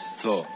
So.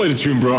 Play the tune, bro.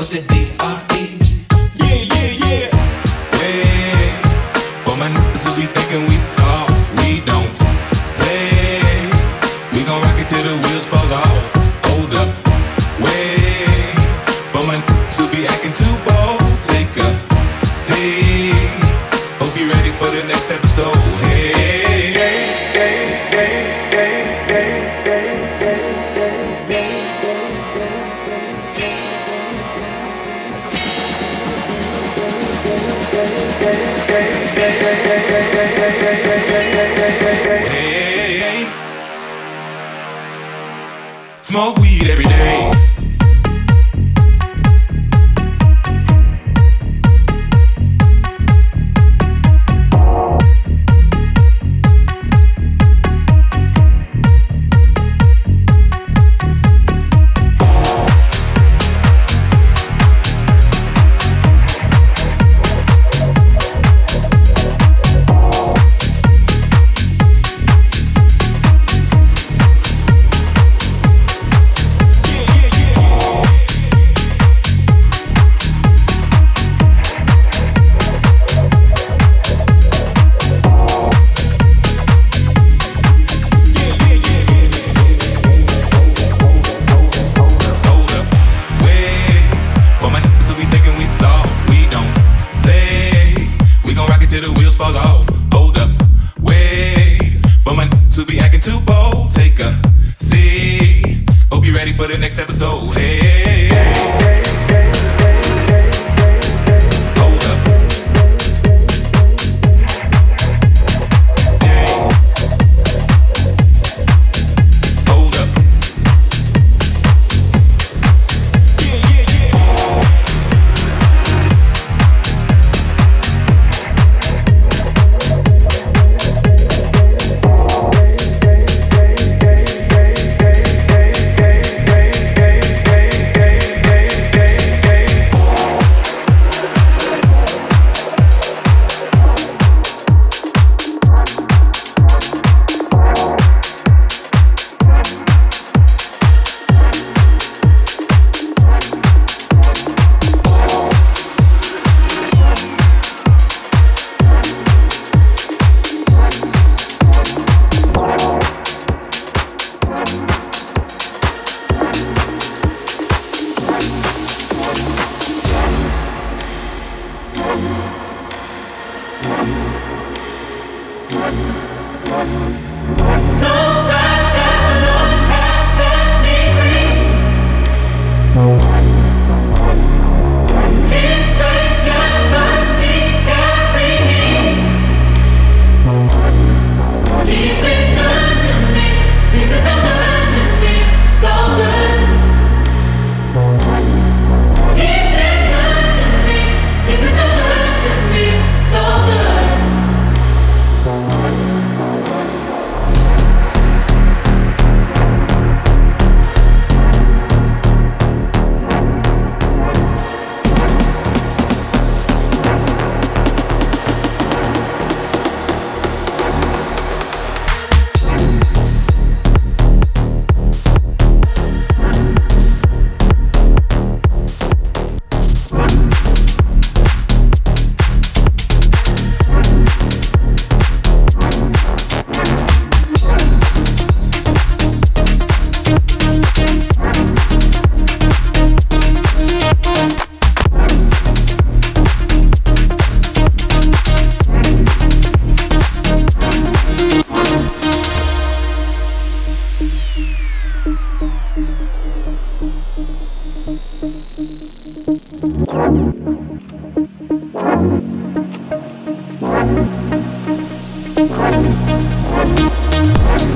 with the D-R-E. Yeah, yeah, yeah. Hey, for my niggas who be thinking we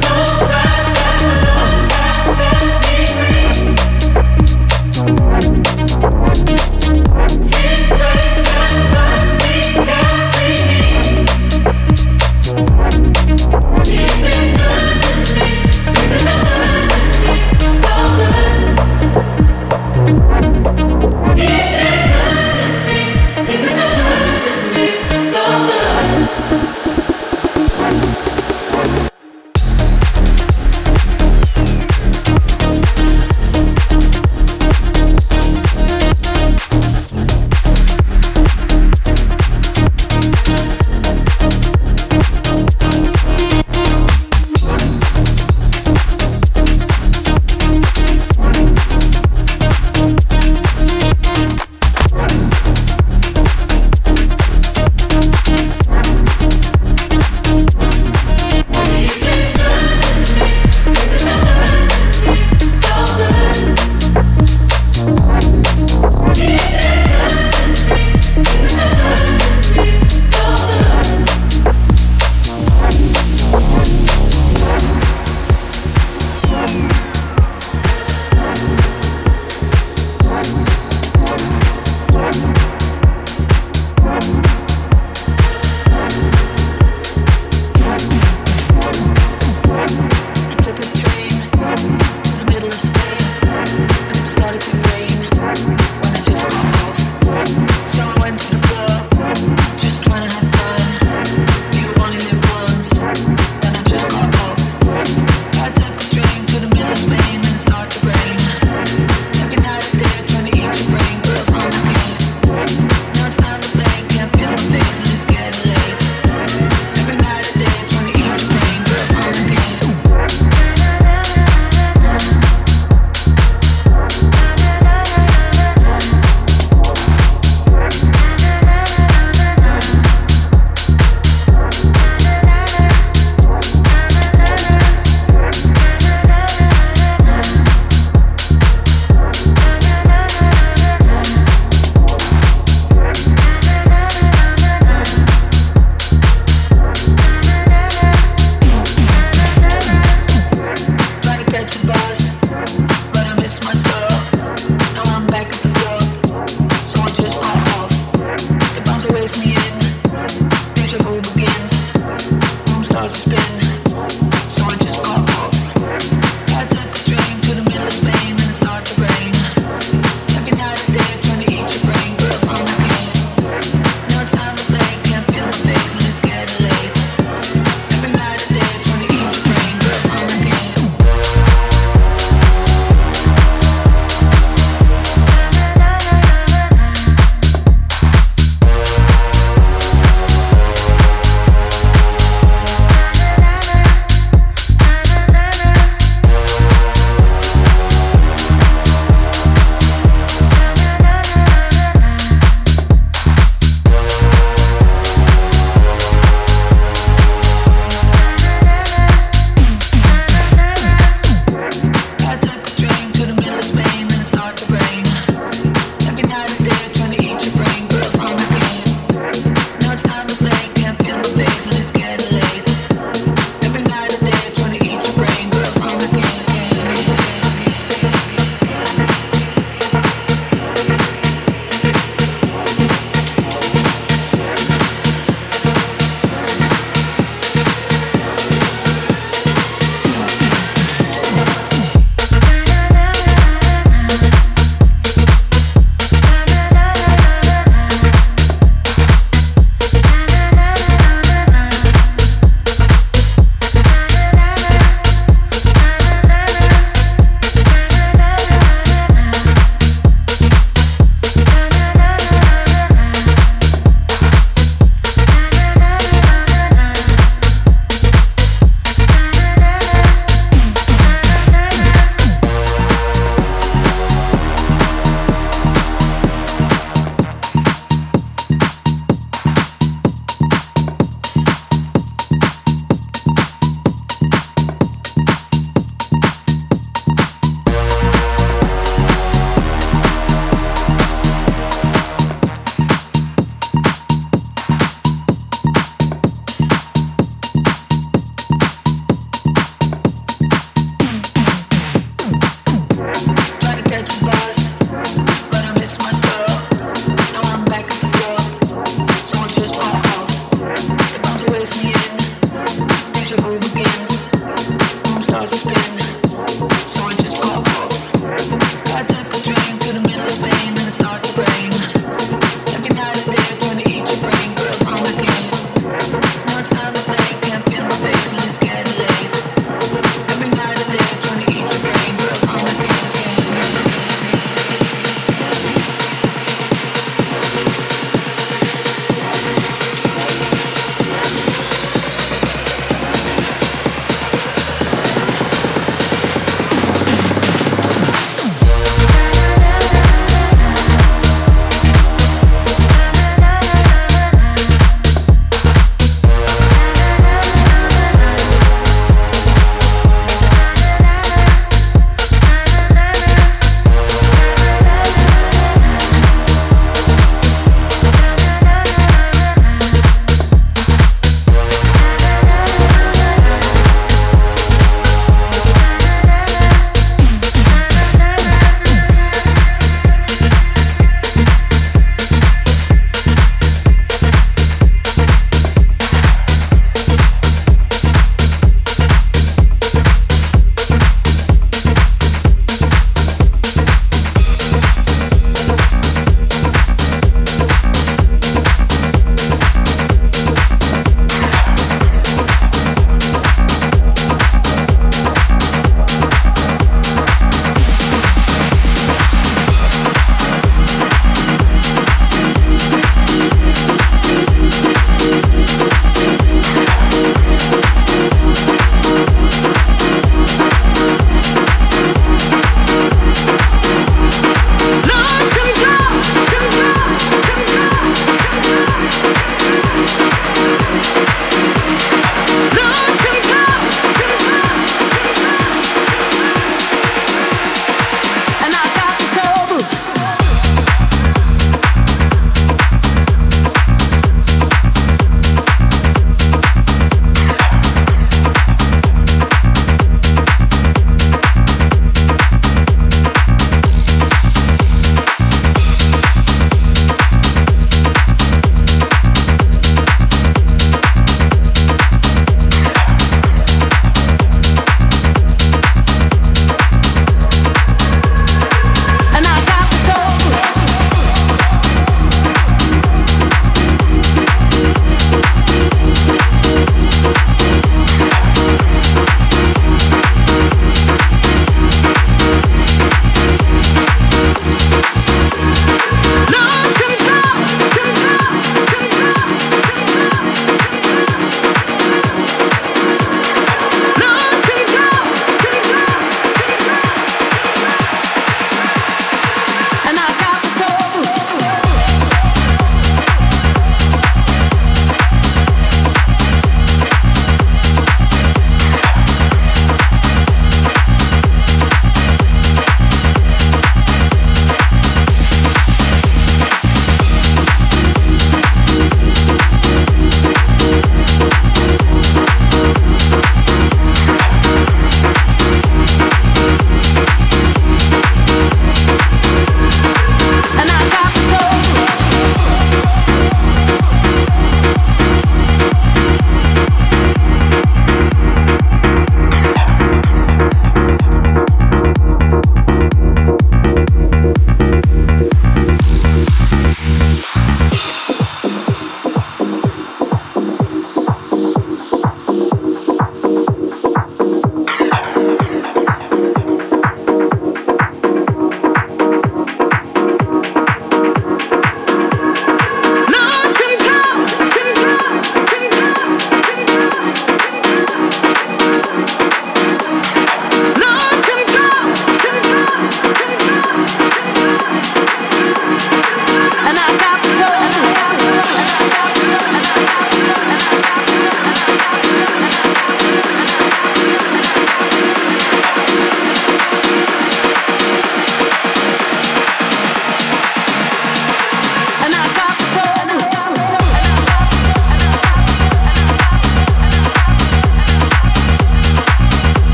So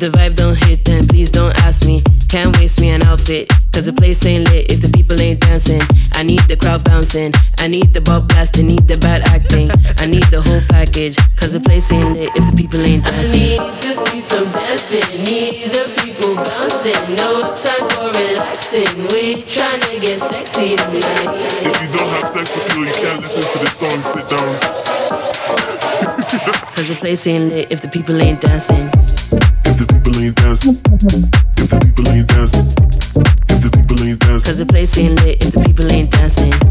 If the vibe don't hit, then please don't ask me. Can't waste me an outfit. Cause the place ain't lit if the people ain't dancing. I need the crowd bouncing. I need the ball blasting. Need the bad acting. I need the whole package. Cause the place ain't lit if the people ain't dancing. I need to see some dancing. Need the people bouncing. No time for relaxing. We tryna get sexy tonight. If you don't have sex appeal, you can't listen to this song. Sit down. Cause the place ain't lit if the people ain't dancing. Cause the place ain't lit if the people ain't dancing.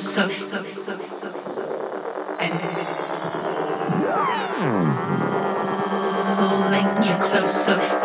Closer. And pulling you closer.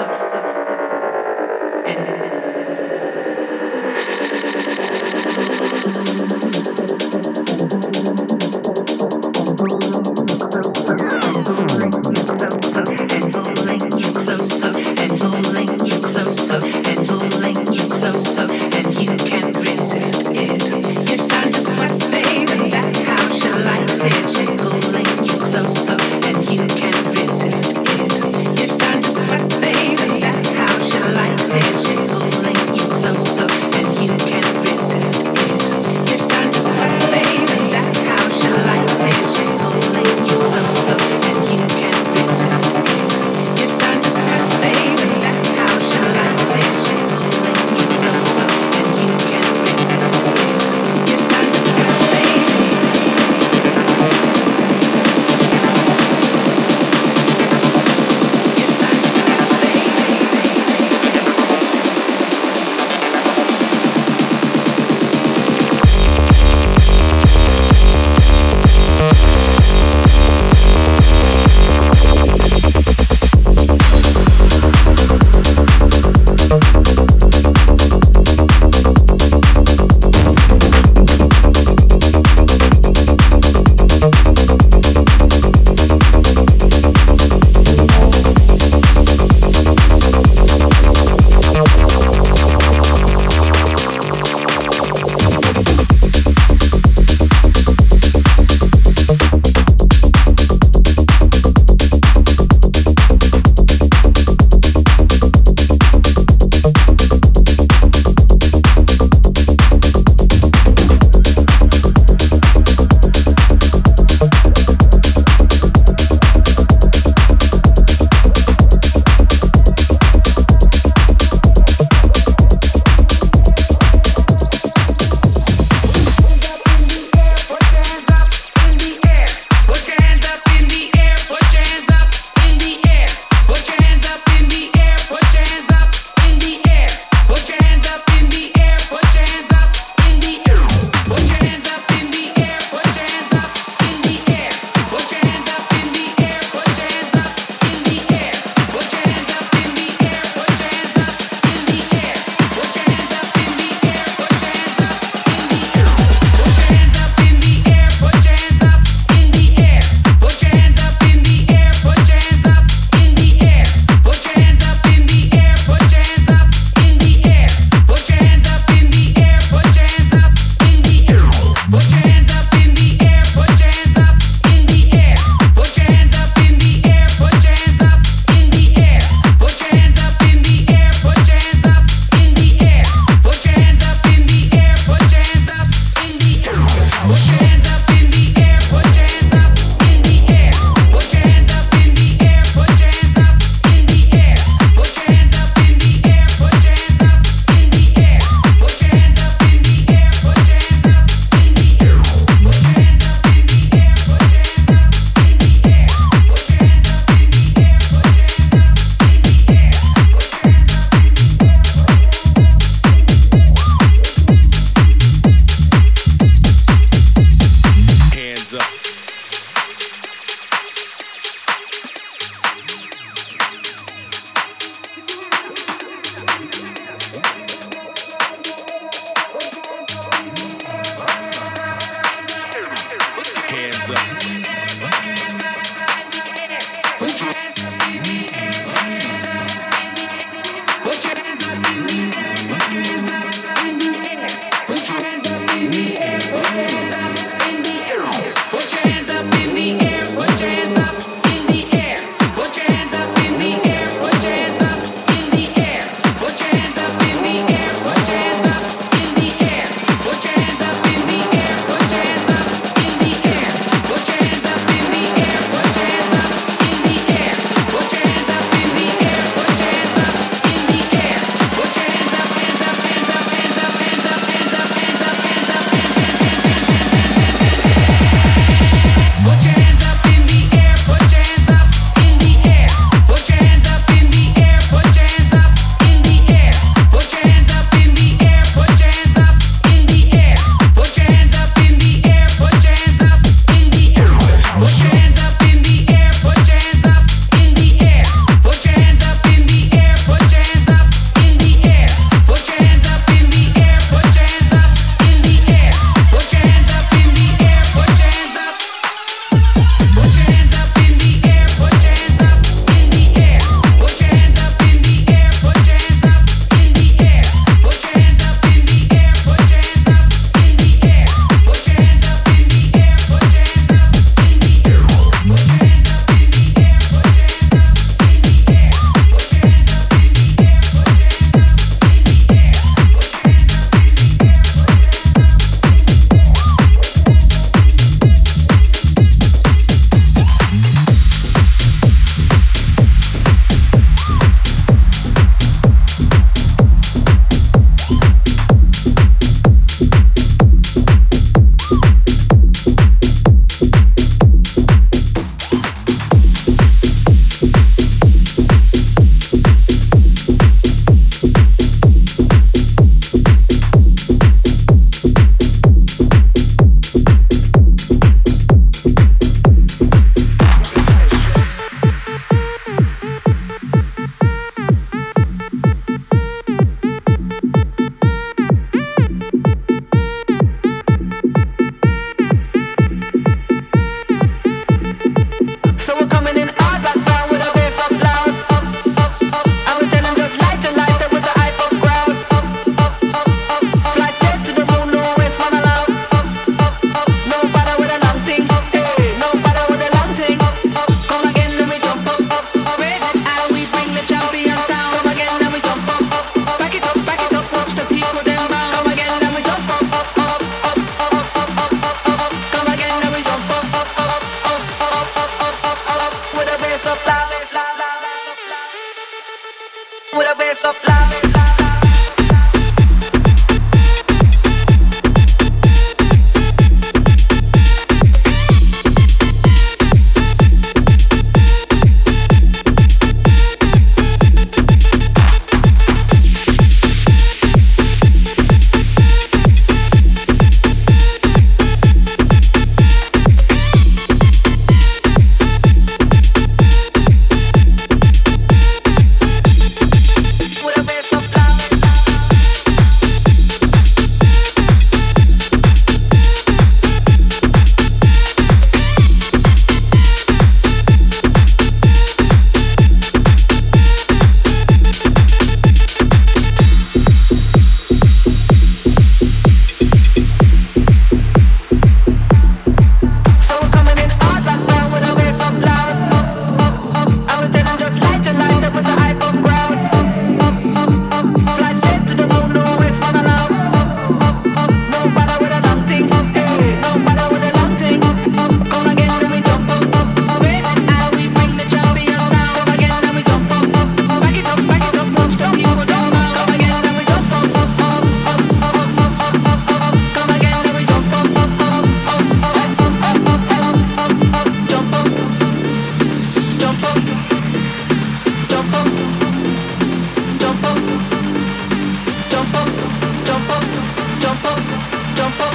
Jump up,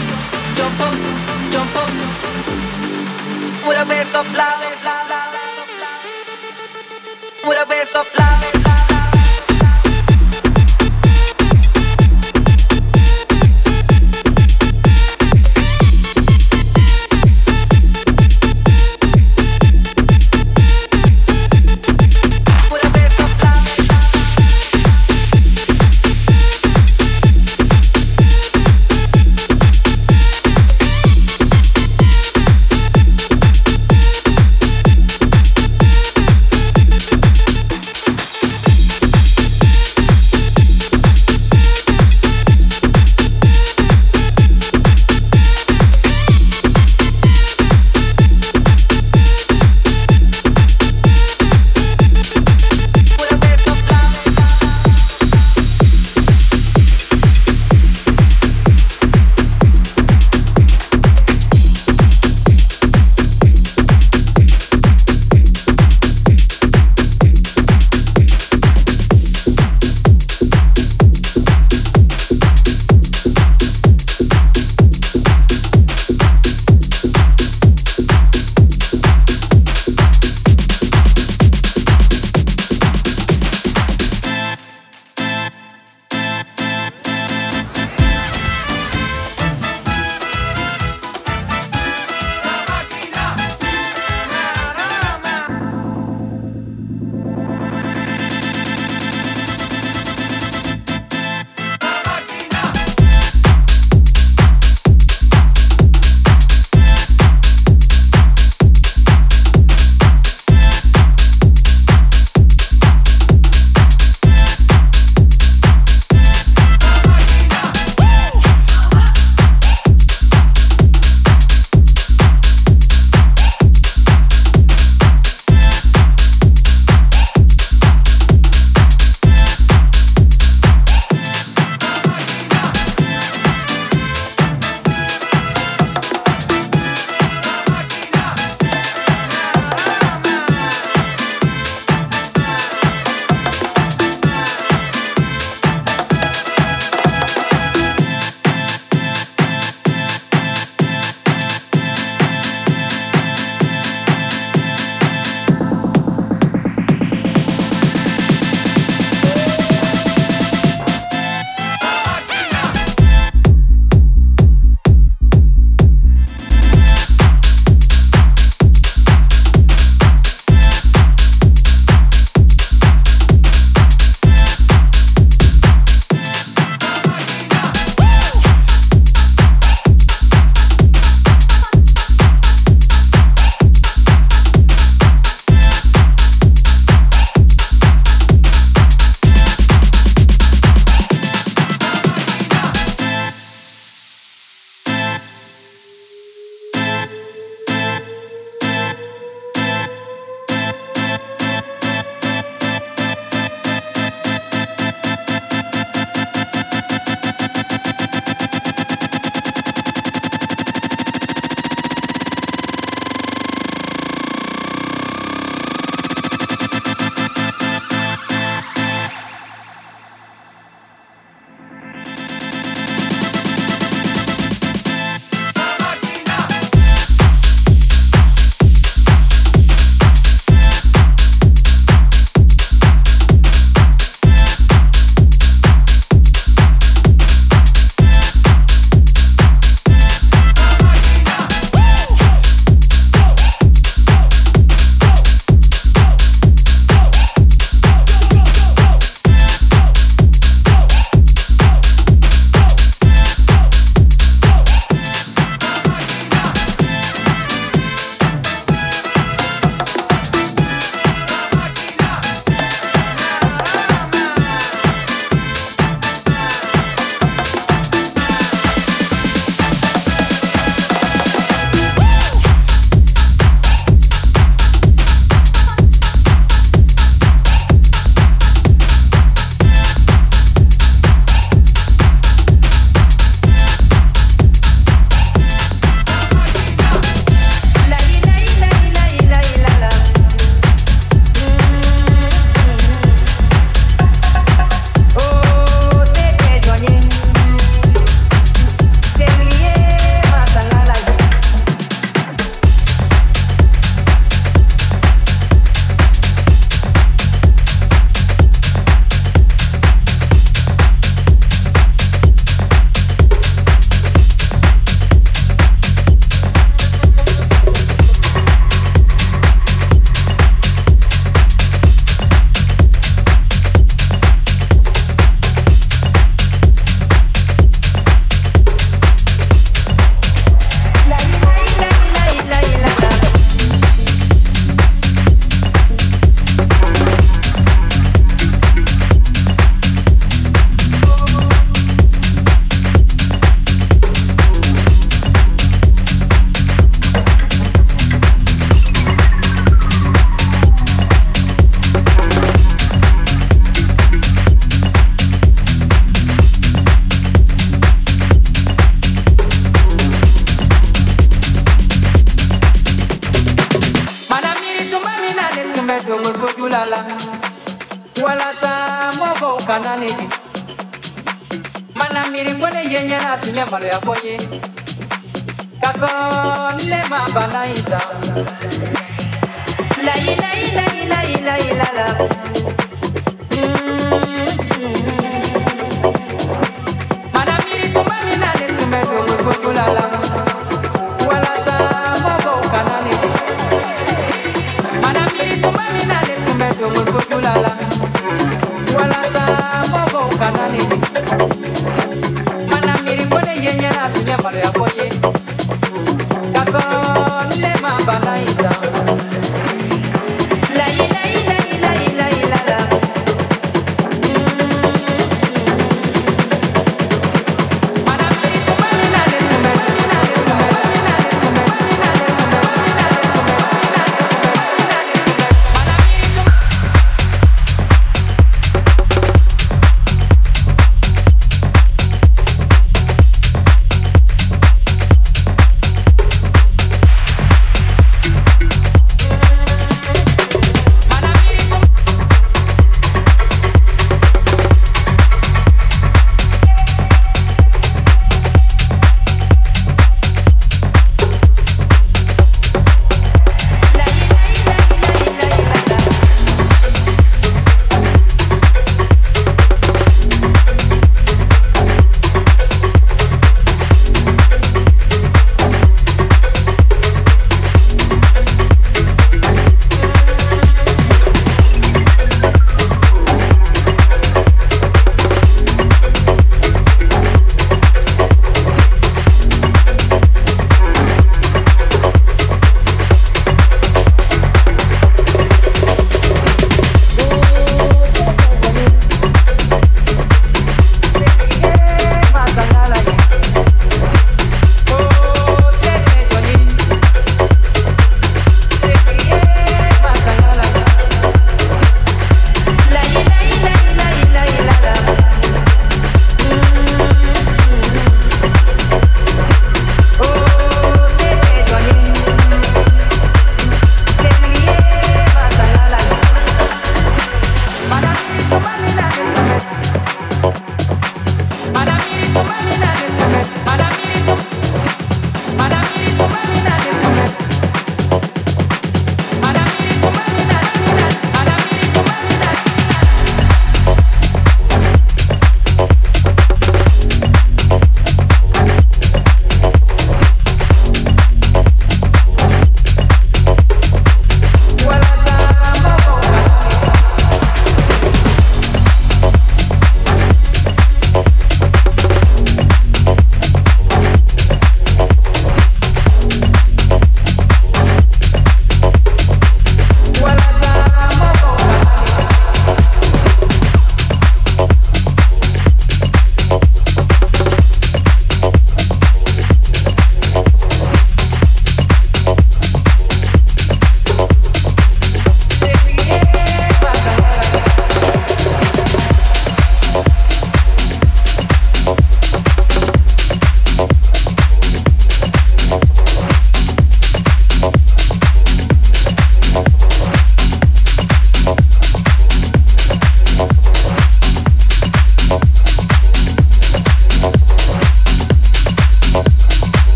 jump up, jump up. with a bass up loud, with a bass up loud.